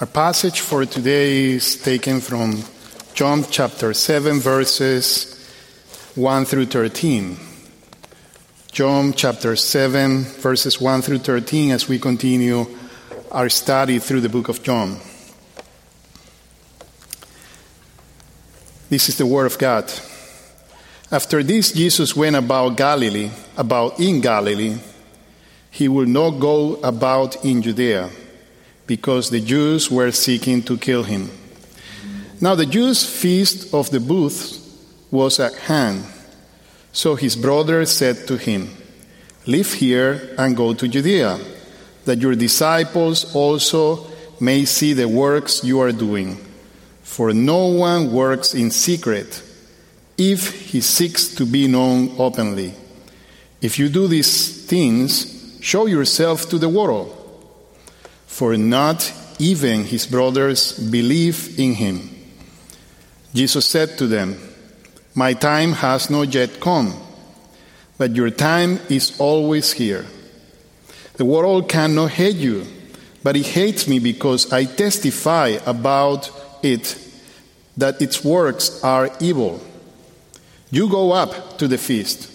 Our passage for today is taken from John chapter 7, verses 1 through 13. John chapter 7, verses 1 through 13, as we continue our study through the book of John. This is the Word of God. After this, Jesus went about Galilee, about in Galilee. He would not go about in Judea because the Jews were seeking to kill him. Now the Jews' feast of the booths was at hand. So his brother said to him, Live here and go to Judea, that your disciples also may see the works you are doing. For no one works in secret if he seeks to be known openly. If you do these things, show yourself to the world for not even his brothers believe in him. Jesus said to them, My time has not yet come, but your time is always here. The world cannot hate you, but it hates me because I testify about it that its works are evil. You go up to the feast.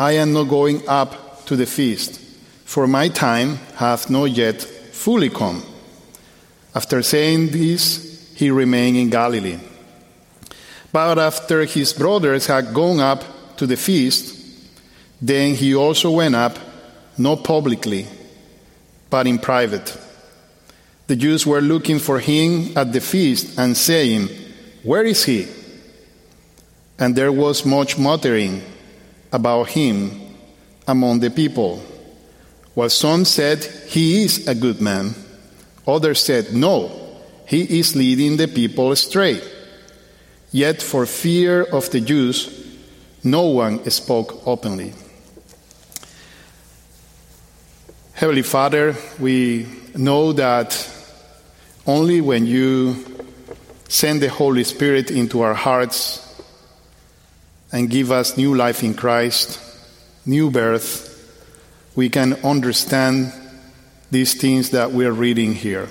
I am not going up to the feast, for my time hath not yet fully come. After saying this, he remained in Galilee. But after his brothers had gone up to the feast, then he also went up, not publicly, but in private. The Jews were looking for him at the feast and saying, Where is he? And there was much muttering about him among the people. While some said, He is a good man, others said, No, he is leading the people astray. Yet, for fear of the Jews, no one spoke openly. Heavenly Father, we know that only when you send the Holy Spirit into our hearts and give us new life in Christ, new birth, we can understand these things that we're reading here.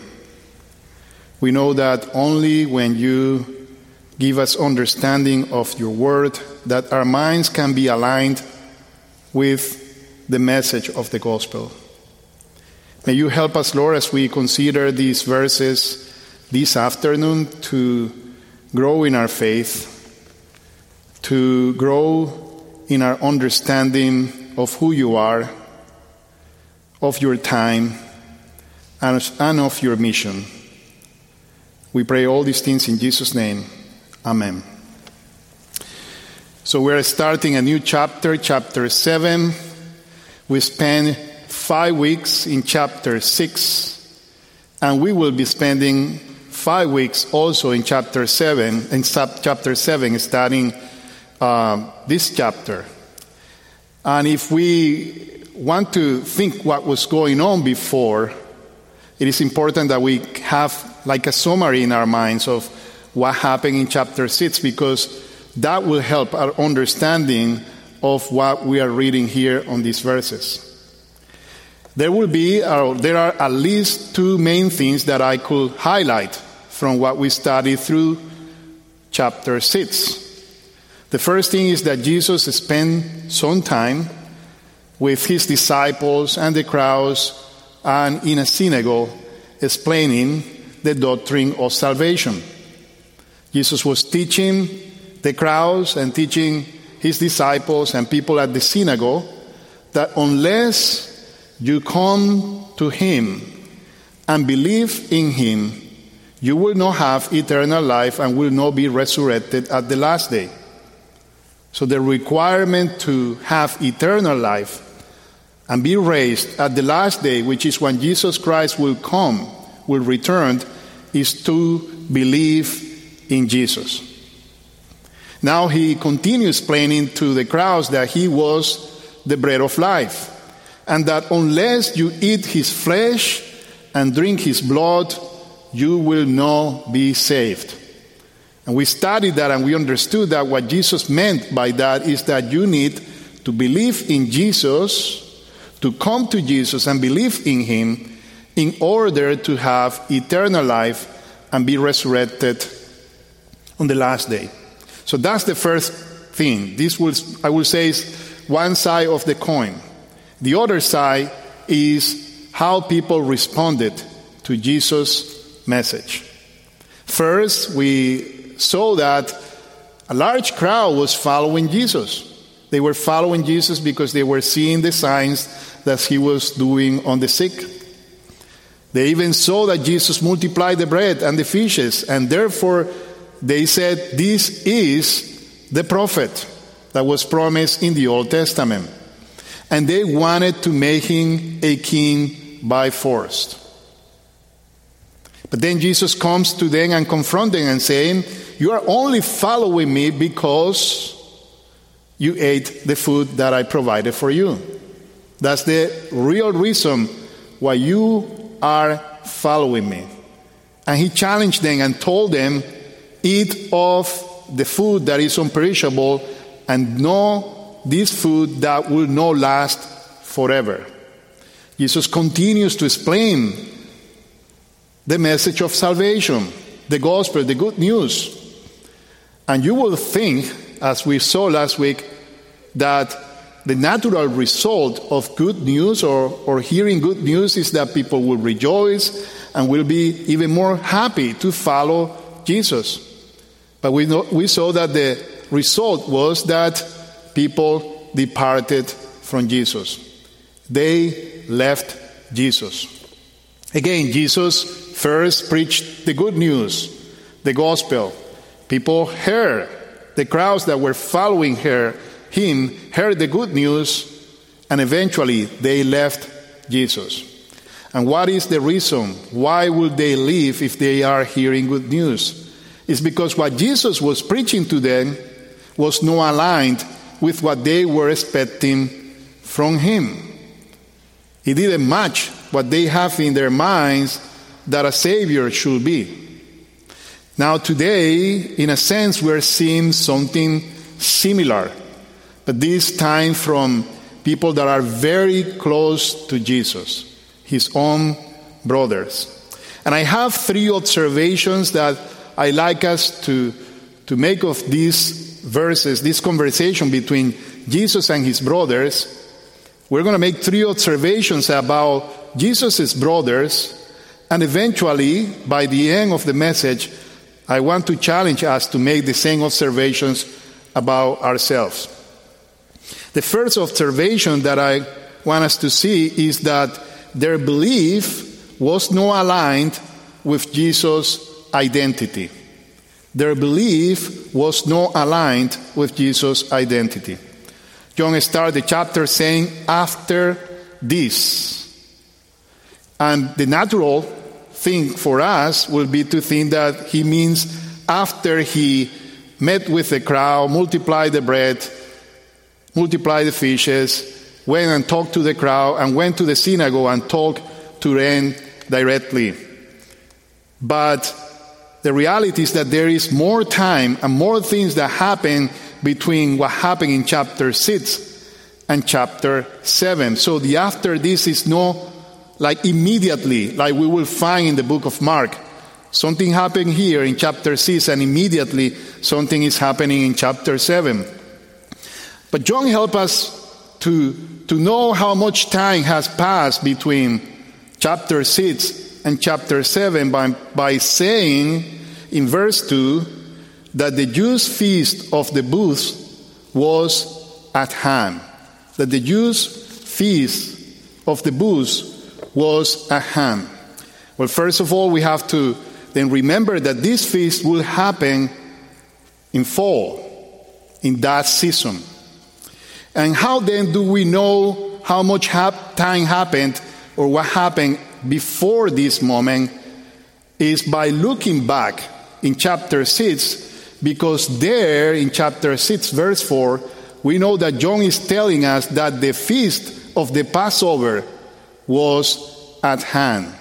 We know that only when you give us understanding of your word that our minds can be aligned with the message of the gospel. May you help us, Lord, as we consider these verses this afternoon to grow in our faith, to grow in our understanding of who you are of your time and of your mission. We pray all these things in Jesus' name. Amen. So we're starting a new chapter, chapter 7. We spent five weeks in chapter 6, and we will be spending five weeks also in chapter 7, in sub chapter 7, starting uh, this chapter. And if we want to think what was going on before, it is important that we have like a summary in our minds of what happened in chapter 6 because that will help our understanding of what we are reading here on these verses. There will be, or there are at least two main things that I could highlight from what we studied through chapter 6. The first thing is that Jesus spent some time with his disciples and the crowds and in a synagogue explaining the doctrine of salvation. Jesus was teaching the crowds and teaching his disciples and people at the synagogue that unless you come to him and believe in him, you will not have eternal life and will not be resurrected at the last day. So, the requirement to have eternal life and be raised at the last day, which is when Jesus Christ will come, will return, is to believe in Jesus. Now he continues explaining to the crowds that he was the bread of life, and that unless you eat his flesh and drink his blood, you will not be saved. And we studied that and we understood that what Jesus meant by that is that you need to believe in Jesus to come to Jesus and believe in Him in order to have eternal life and be resurrected on the last day. So that's the first thing. This was, I will say, is one side of the coin. The other side is how people responded to Jesus' message. First, we saw that a large crowd was following Jesus. They were following Jesus because they were seeing the signs that he was doing on the sick. They even saw that Jesus multiplied the bread and the fishes, and therefore they said, This is the prophet that was promised in the Old Testament. And they wanted to make him a king by force. But then Jesus comes to them and confronts them and saying, You are only following me because you ate the food that I provided for you. That's the real reason why you are following me. And he challenged them and told them, Eat of the food that is unperishable and know this food that will not last forever. Jesus continues to explain the message of salvation, the gospel, the good news. And you will think, as we saw last week, that the natural result of good news or, or hearing good news is that people will rejoice and will be even more happy to follow Jesus. But we, know, we saw that the result was that people departed from Jesus. They left Jesus. Again, Jesus first preached the good news, the gospel. People heard, the crowds that were following her, him heard the good news, and eventually they left Jesus. And what is the reason? Why would they leave if they are hearing good news? It's because what Jesus was preaching to them was not aligned with what they were expecting from him. It didn't match what they have in their minds that a Savior should be. Now, today, in a sense, we're seeing something similar, but this time from people that are very close to Jesus, his own brothers. And I have three observations that I like us to, to make of these verses, this conversation between Jesus and his brothers. We're going to make three observations about Jesus' brothers and eventually, by the end of the message, I want to challenge us to make the same observations about ourselves. The first observation that I want us to see is that their belief was not aligned with Jesus' identity. Their belief was not aligned with Jesus' identity. John started the chapter saying, after this. And the natural thing for us will be to think that he means after he met with the crowd, multiplied the bread, multiplied the fishes, went and talked to the crowd, and went to the synagogue and talked to them directly. But the reality is that there is more time and more things that happen between what happened in chapter 6 and chapter 7. So the after this is not like immediately, like we will find in the book of Mark. Something happened here in chapter 6, and immediately something is happening in chapter 7. But John helps us to, to know how much time has passed between chapter 6 and chapter 7 by, by saying in verse 2 that the Jews' feast of the booths was at hand. That the Jews' feast of the booths was a ham. Well, first of all, we have to then remember that this feast will happen in fall, in that season. And how then do we know how much time happened or what happened before this moment? Is by looking back in chapter 6, because there in chapter 6, verse 4, we know that John is telling us that the feast of the Passover was at hand.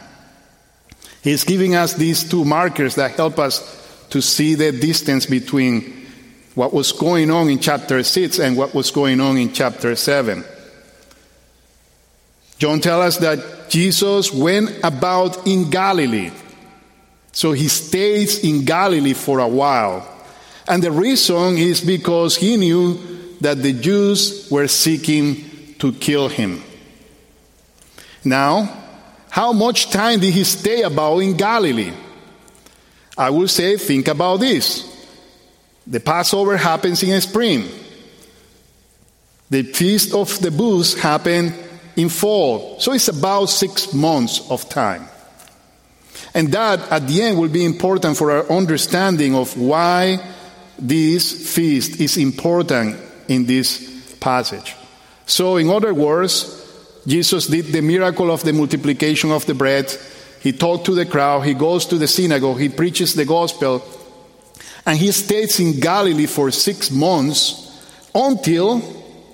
He's giving us these two markers that help us to see the distance between what was going on in chapter 6 and what was going on in chapter 7. John tells us that Jesus went about in Galilee. So he stays in Galilee for a while. And the reason is because he knew that the Jews were seeking to kill him. Now, how much time did he stay about in Galilee? I will say, think about this. The Passover happens in spring. The Feast of the Booths happened in fall. So it's about six months of time. And that, at the end, will be important for our understanding of why this feast is important in this passage. So, in other words, Jesus did the miracle of the multiplication of the bread. He talked to the crowd. He goes to the synagogue. He preaches the gospel. And he stays in Galilee for six months until,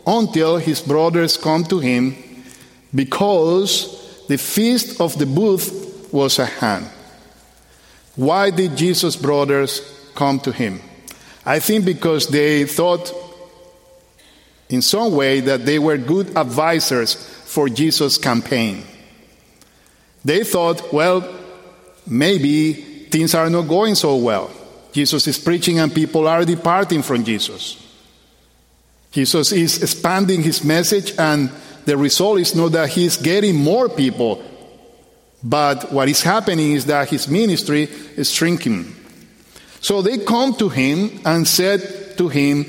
until his brothers come to him because the feast of the booth was at hand. Why did Jesus' brothers come to him? I think because they thought in some way that they were good advisors for Jesus' campaign. They thought, well, maybe things are not going so well. Jesus is preaching and people are departing from Jesus. Jesus is expanding his message, and the result is not that he's getting more people, but what is happening is that his ministry is shrinking. So they come to him and said to him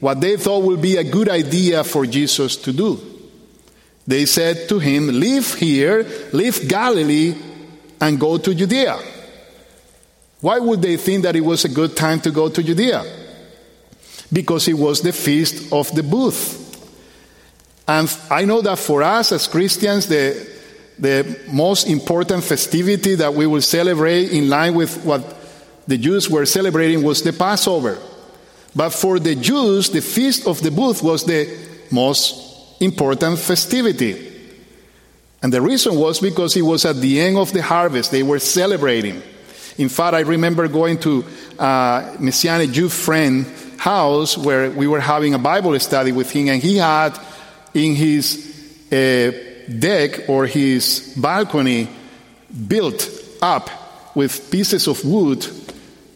what they thought would be a good idea for Jesus to do. They said to him, Leave here, leave Galilee, and go to Judea. Why would they think that it was a good time to go to Judea? Because it was the feast of the booth. And I know that for us as Christians, the, the most important festivity that we will celebrate in line with what the Jews were celebrating was the Passover. But for the Jews, the feast of the booth was the most important festivity. And the reason was because it was at the end of the harvest, they were celebrating. In fact, I remember going to a uh, Messianic Jew friend house where we were having a Bible study with him, and he had in his uh, deck or his balcony built up with pieces of wood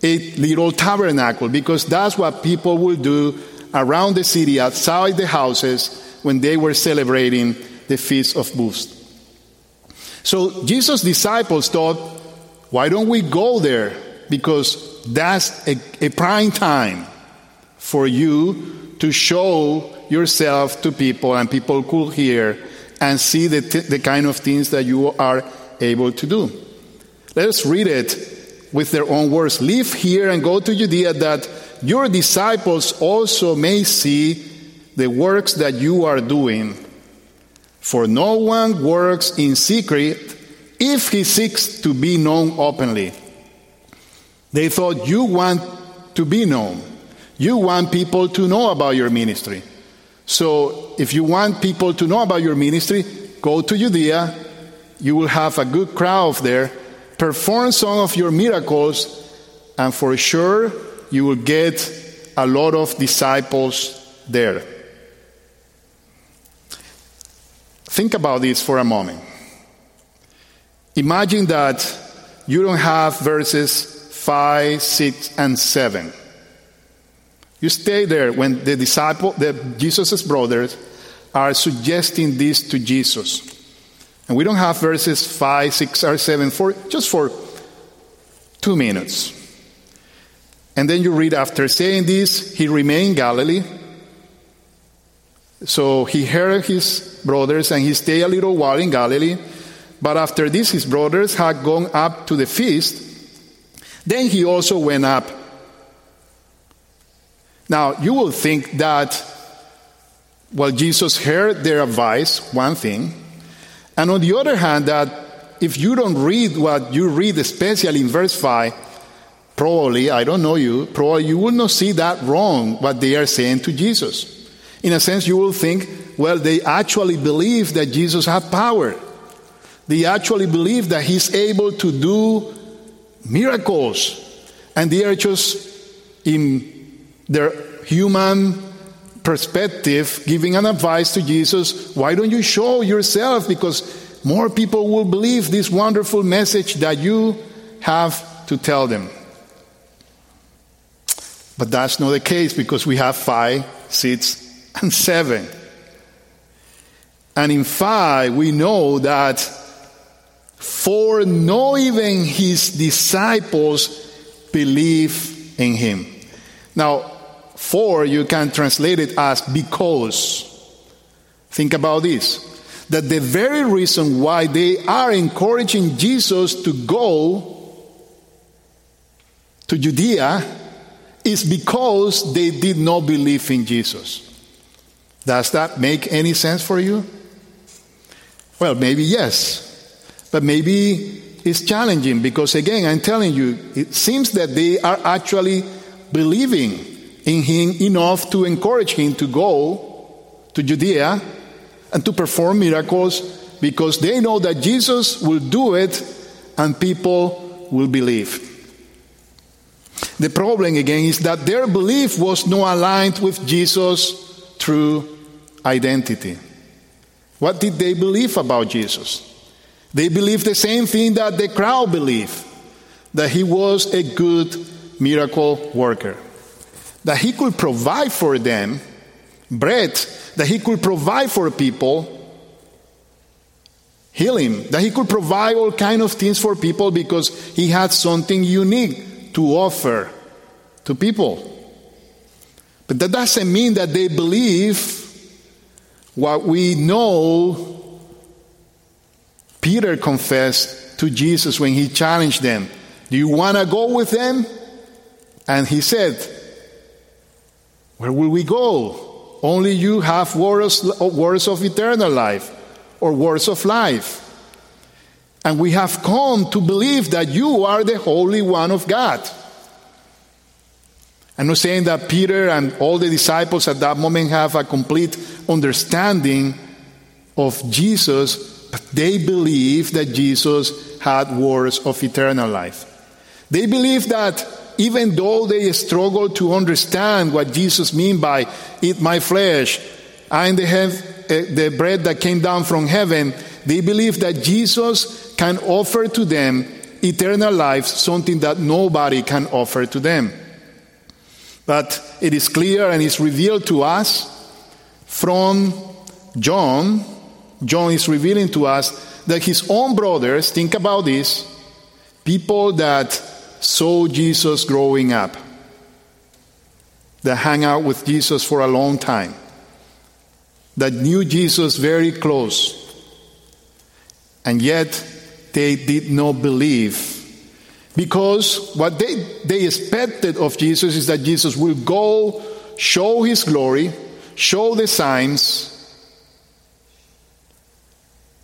a little tabernacle because that's what people would do around the city outside the houses when they were celebrating the Feast of Booths. So Jesus' disciples thought, why don't we go there? Because that's a, a prime time for you to show yourself to people and people could hear and see the, t- the kind of things that you are able to do. Let us read it with their own words Leave here and go to Judea that your disciples also may see the works that you are doing. For no one works in secret if he seeks to be known openly. They thought you want to be known. You want people to know about your ministry. So if you want people to know about your ministry, go to Judea. You will have a good crowd there perform some of your miracles, and for sure you will get a lot of disciples there. Think about this for a moment. Imagine that you don't have verses 5, 6, and 7. You stay there when the disciple, the Jesus' brothers are suggesting this to Jesus. And we don't have verses 5, 6, or 7 for just for two minutes. And then you read after saying this, he remained Galilee. So he heard his brothers and he stayed a little while in Galilee. But after this, his brothers had gone up to the feast. Then he also went up. Now, you will think that, well, Jesus heard their advice, one thing. And on the other hand, that if you don't read what you read, especially in verse 5, probably, I don't know you, probably you will not see that wrong what they are saying to Jesus. In a sense, you will think, well, they actually believe that Jesus has power. They actually believe that he's able to do miracles. And they are just in their human perspective, giving an advice to Jesus, why don't you show yourself? Because more people will believe this wonderful message that you have to tell them. But that's not the case because we have five, six, and seven. And in five, we know that for no even his disciples believe in him. Now, for you can translate it as because. Think about this that the very reason why they are encouraging Jesus to go to Judea is because they did not believe in Jesus. Does that make any sense for you? Well, maybe yes. But maybe it's challenging because, again, I'm telling you, it seems that they are actually believing in him enough to encourage him to go to Judea and to perform miracles because they know that Jesus will do it and people will believe. The problem again is that their belief was not aligned with Jesus' true identity. What did they believe about Jesus? They believed the same thing that the crowd believed that he was a good miracle worker, that he could provide for them bread, that he could provide for people healing, that he could provide all kind of things for people because he had something unique to offer to people. But that doesn't mean that they believe what we know Peter confessed to Jesus when he challenged them. Do you want to go with them? And he said, Where will we go? Only you have words, words of eternal life or words of life. And we have come to believe that you are the Holy One of God. I'm not saying that Peter and all the disciples at that moment have a complete understanding of Jesus, but they believe that Jesus had words of eternal life. They believe that even though they struggle to understand what Jesus mean by eat my flesh, I am the, uh, the bread that came down from heaven, they believe that Jesus can offer to them eternal life, something that nobody can offer to them. But it is clear and is revealed to us from John. John is revealing to us that his own brothers, think about this, people that saw Jesus growing up, that hang out with Jesus for a long time, that knew Jesus very close, and yet they did not believe because what they, they expected of Jesus is that Jesus will go, show his glory, show the signs,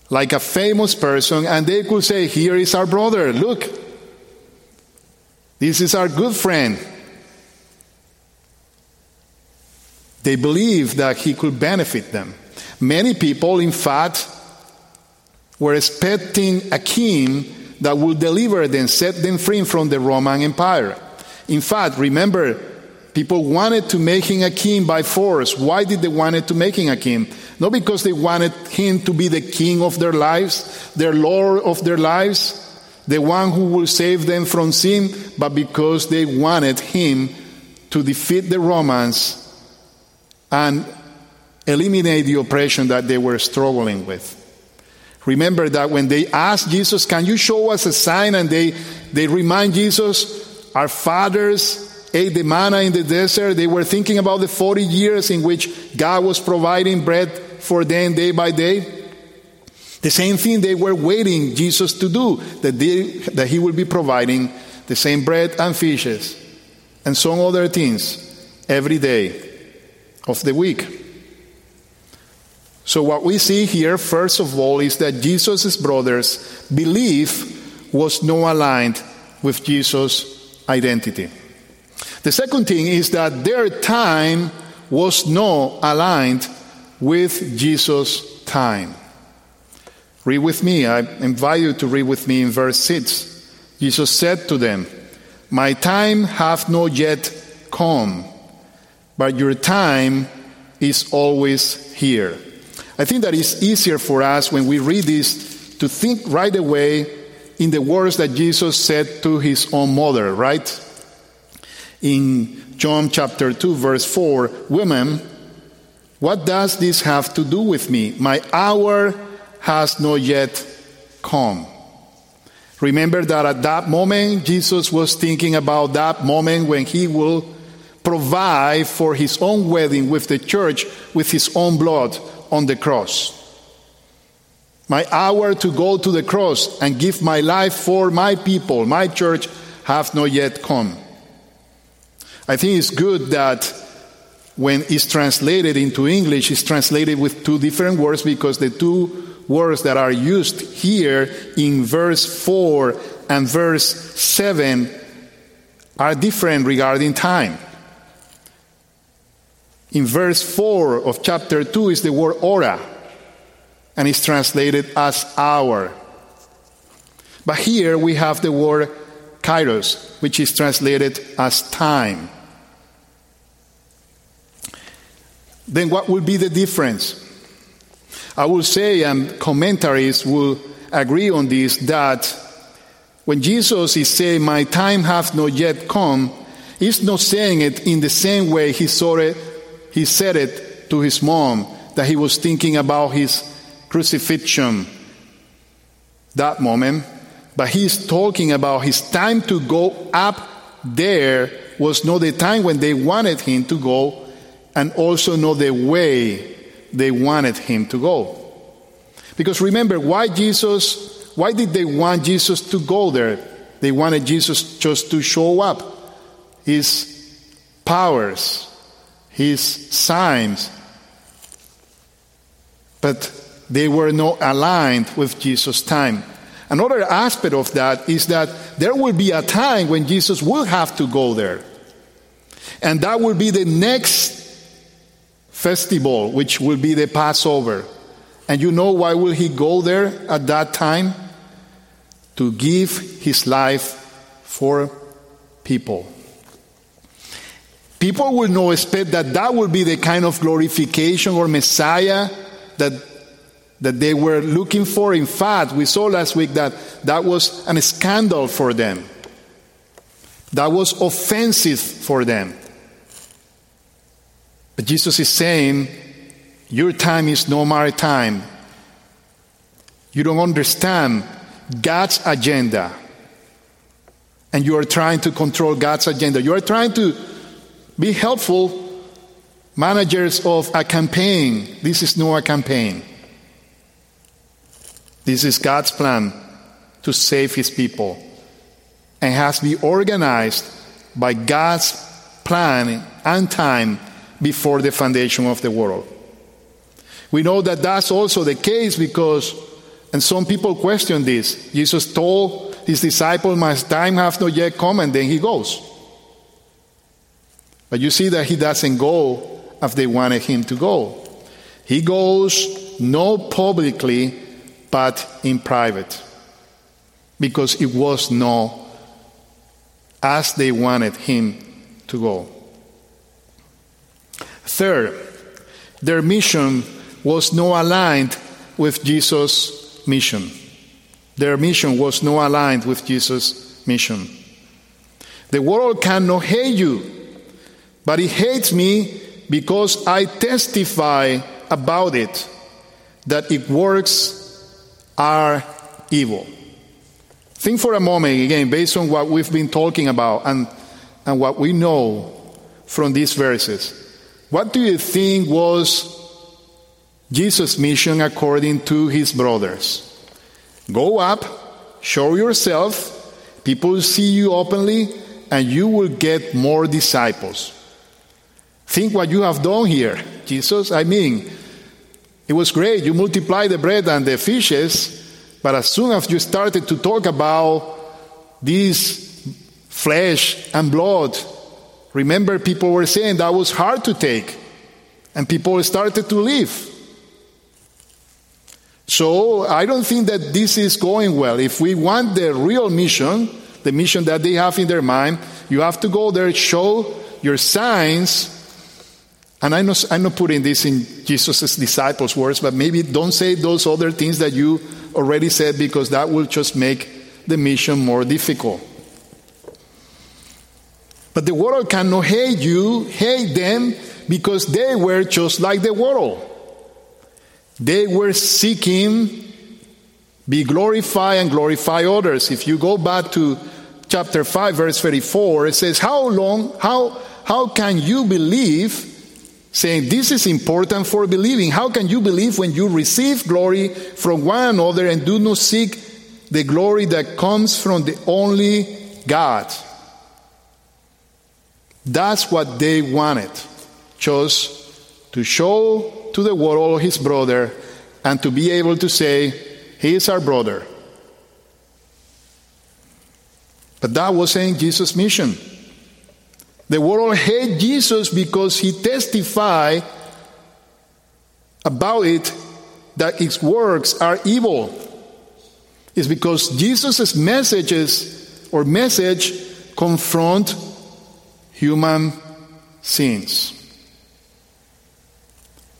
like a famous person, and they could say, Here is our brother, look, this is our good friend. They believed that he could benefit them. Many people, in fact, were expecting a king that will deliver them, set them free from the Roman Empire. In fact, remember, people wanted to make him a king by force. Why did they want to make him a king? Not because they wanted him to be the king of their lives, their lord of their lives, the one who will save them from sin, but because they wanted him to defeat the Romans and eliminate the oppression that they were struggling with. Remember that when they asked Jesus, Can you show us a sign? And they, they remind Jesus, Our fathers ate the manna in the desert. They were thinking about the 40 years in which God was providing bread for them day by day. The same thing they were waiting Jesus to do, that, they, that he will be providing the same bread and fishes and some other things every day of the week. So, what we see here, first of all, is that Jesus' brothers' belief was not aligned with Jesus' identity. The second thing is that their time was not aligned with Jesus' time. Read with me. I invite you to read with me in verse 6. Jesus said to them, My time hath not yet come, but your time is always here. I think that it's easier for us when we read this to think right away in the words that Jesus said to his own mother, right? In John chapter 2, verse 4 Women, what does this have to do with me? My hour has not yet come. Remember that at that moment, Jesus was thinking about that moment when he will provide for his own wedding with the church with his own blood on the cross. My hour to go to the cross and give my life for my people, my church, have not yet come. I think it's good that when it's translated into English, it's translated with two different words because the two words that are used here in verse 4 and verse 7 are different regarding time. In verse 4 of chapter 2 is the word ora, and it's translated as hour. But here we have the word kairos, which is translated as time. Then what will be the difference? I will say, and commentaries will agree on this, that when Jesus is saying, My time hath not yet come, he's not saying it in the same way he saw it, he said it to his mom, that he was thinking about his crucifixion that moment, but he's talking about his time to go up there was not the time when they wanted him to go, and also not the way they wanted him to go. Because remember, why Jesus, why did they want Jesus to go there? They wanted Jesus just to show up. His powers, his signs. But they were not aligned with Jesus' time. Another aspect of that is that there will be a time when Jesus will have to go there. And that will be the next festival, which will be the Passover. And you know why will he go there at that time? To give his life for people. People will not expect that that will be the kind of glorification or Messiah that, that they were looking for. In fact, we saw last week that that was a scandal for them. That was offensive for them. But Jesus is saying, Your time is no my time. You don't understand God's agenda. And you are trying to control God's agenda. You are trying to be helpful managers of a campaign. This is not a campaign. This is God's plan to save his people and has to be organized by God's plan and time before the foundation of the world. We know that that's also the case because, and some people question this. Jesus told his disciples, My time has not yet come, and then he goes. But you see that he doesn't go as they wanted him to go. He goes not publicly, but in private. Because it was not as they wanted him to go. Third, their mission was not aligned with Jesus' mission. Their mission was not aligned with Jesus' mission. The world cannot hate you, but he hates me because I testify about it that its works are evil. Think for a moment again, based on what we've been talking about and, and what we know from these verses. What do you think was Jesus' mission according to his brothers? Go up, show yourself, people see you openly, and you will get more disciples. Think what you have done here, Jesus. I mean, it was great. You multiplied the bread and the fishes, but as soon as you started to talk about this flesh and blood Remember, people were saying that was hard to take, and people started to leave. So I don't think that this is going well. If we want the real mission, the mission that they have in their mind, you have to go there, show your signs. And I'm not, I'm not putting this in Jesus' disciples' words, but maybe don't say those other things that you already said because that will just make the mission more difficult. But the world cannot hate you, hate them, because they were just like the world. They were seeking be glorified and glorify others. If you go back to chapter 5 verse 34 it says how long how how can you believe saying this is important for believing. How can you believe when you receive glory from one another and do not seek the glory that comes from the only God? That's what they wanted. Just to show to the world his brother and to be able to say he is our brother. But that wasn't Jesus' mission. The world hated Jesus because he testified about it that its works are evil. It's because Jesus' messages or message confront human sins.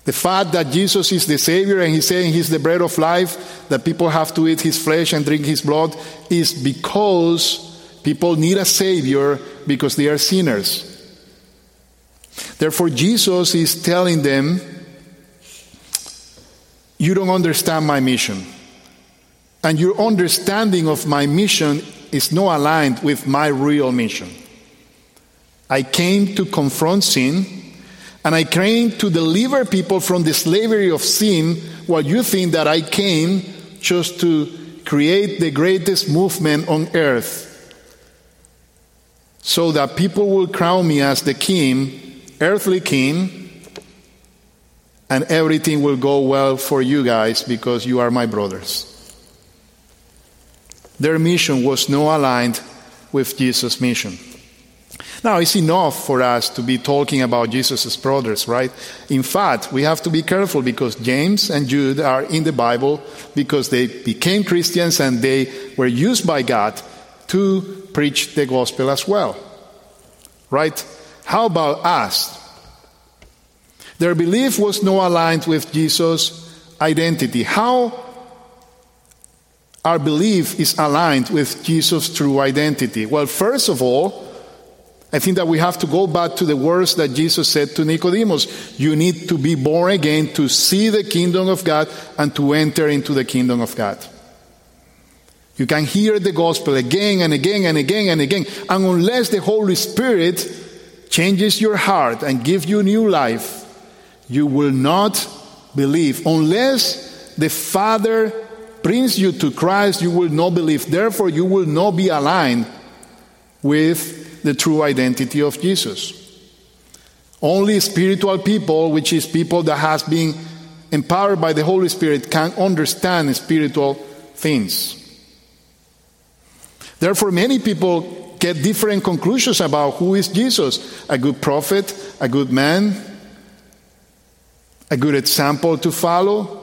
The fact that Jesus is the Savior and He's saying He's the bread of life, that people have to eat His flesh and drink His blood, is because People need a Savior because they are sinners. Therefore, Jesus is telling them, You don't understand my mission. And your understanding of my mission is not aligned with my real mission. I came to confront sin, and I came to deliver people from the slavery of sin, while you think that I came just to create the greatest movement on earth so that people will crown me as the king, earthly king, and everything will go well for you guys because you are my brothers. Their mission was not aligned with Jesus' mission. Now, it's enough for us to be talking about Jesus' brothers, right? In fact, we have to be careful because James and Jude are in the Bible because they became Christians and they were used by God to preach the gospel as well. Right? How about us? Their belief was not aligned with Jesus' identity. How our belief is aligned with Jesus' true identity? Well, first of all, I think that we have to go back to the words that Jesus said to Nicodemus. You need to be born again to see the kingdom of God and to enter into the kingdom of God. You can hear the gospel again and again and again and again. And unless the Holy Spirit changes your heart and gives you new life, you will not believe. Unless the Father brings you to Christ, you will not believe. Therefore, you will not be aligned with the true identity of Jesus. Only spiritual people, which is people that has been empowered by the Holy Spirit, can understand spiritual things. Therefore, many people get different conclusions about who is Jesus a good prophet, a good man, a good example to follow.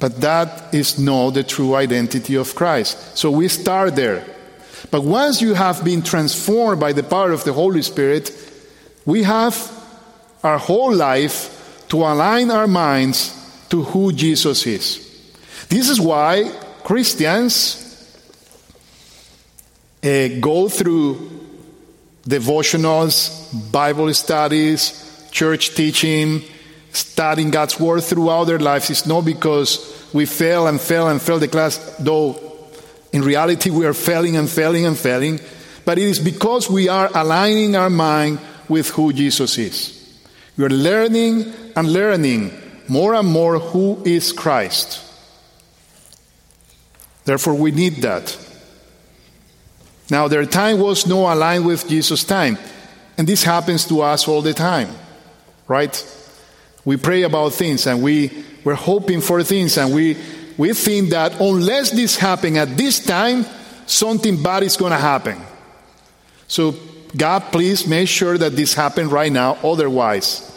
But that is not the true identity of Christ. So we start there. But once you have been transformed by the power of the Holy Spirit, we have our whole life to align our minds to who Jesus is. This is why Christians uh, go through devotionals, Bible studies, church teaching, studying God's Word throughout their lives. It's not because we fail and fail and fail the class, though in reality we are failing and failing and failing, but it is because we are aligning our mind with who Jesus is. We are learning and learning more and more who is Christ. Therefore, we need that. Now, their time was no aligned with Jesus' time. And this happens to us all the time, right? We pray about things and we, we're hoping for things and we, we think that unless this happen at this time, something bad is going to happen. So, God, please make sure that this happen right now. Otherwise,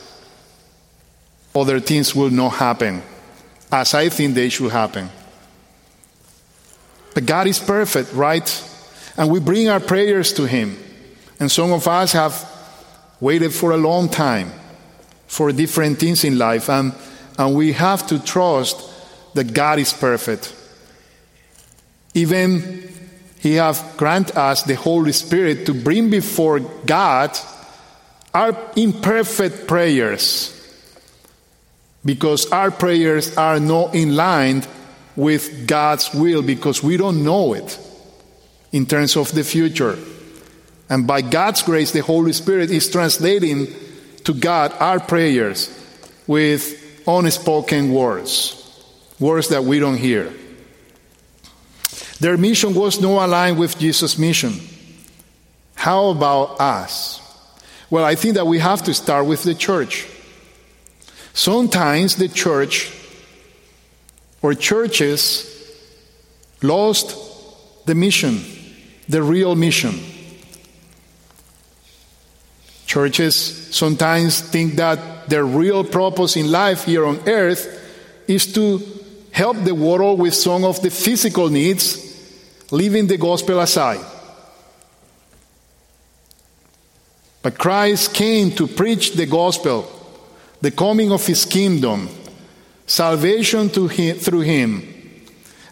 other things will not happen as I think they should happen. But God is perfect, right? And we bring our prayers to Him. And some of us have waited for a long time for different things in life. And, and we have to trust that God is perfect. Even He have granted us the Holy Spirit to bring before God our imperfect prayers, because our prayers are not in line with God's will, because we don't know it in terms of the future. And by God's grace, the Holy Spirit is translating to God our prayers with unspoken words, words that we don't hear. Their mission was not aligned with Jesus' mission. How about us? Well, I think that we have to start with the church. Sometimes the church or churches lost the mission, the real mission. Churches sometimes think that their real purpose in life here on earth is to help the world with some of the physical needs, leaving the gospel aside. But Christ came to preach the gospel, the coming of his kingdom, salvation him, through him.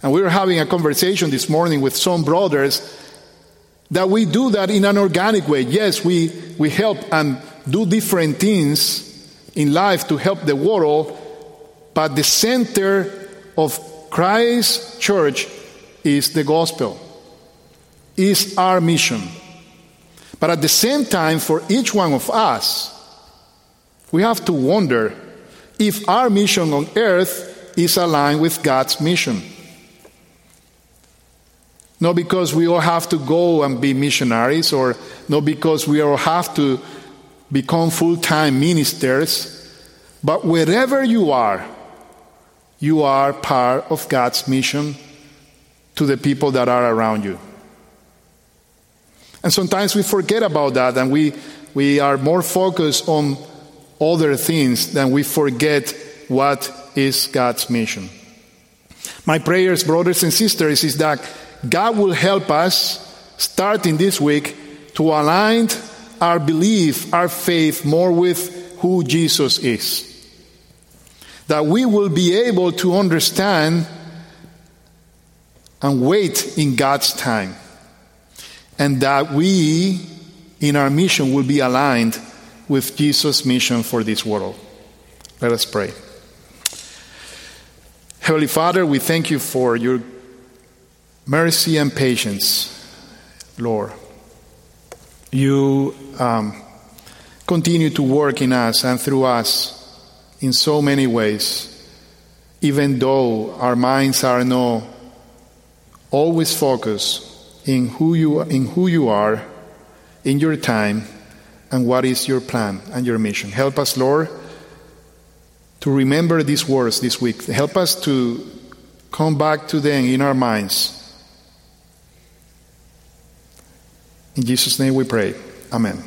And we were having a conversation this morning with some brothers that we do that in an organic way. Yes, we, we help and do different things in life to help the world, but the center of Christ's church is the gospel, is our mission. But at the same time, for each one of us, we have to wonder if our mission on earth is aligned with God's mission. Not because we all have to go and be missionaries, or not because we all have to become full time ministers, but wherever you are, you are part of God's mission to the people that are around you. And sometimes we forget about that and we, we are more focused on other things than we forget what is God's mission. My prayers, brothers and sisters, is that God will help us, starting this week, to align our belief, our faith more with who Jesus is. That we will be able to understand and wait in God's time. And that we, in our mission, will be aligned with Jesus' mission for this world. Let us pray. Heavenly Father, we thank you for your mercy and patience, Lord. You um, continue to work in us and through us in so many ways, even though our minds are not always focused in who you, in who you are, in your time, and what is your plan and your mission. Help us, Lord, to remember these words this week. Help us to come back to them in our minds In Jesus' name we pray. Amen.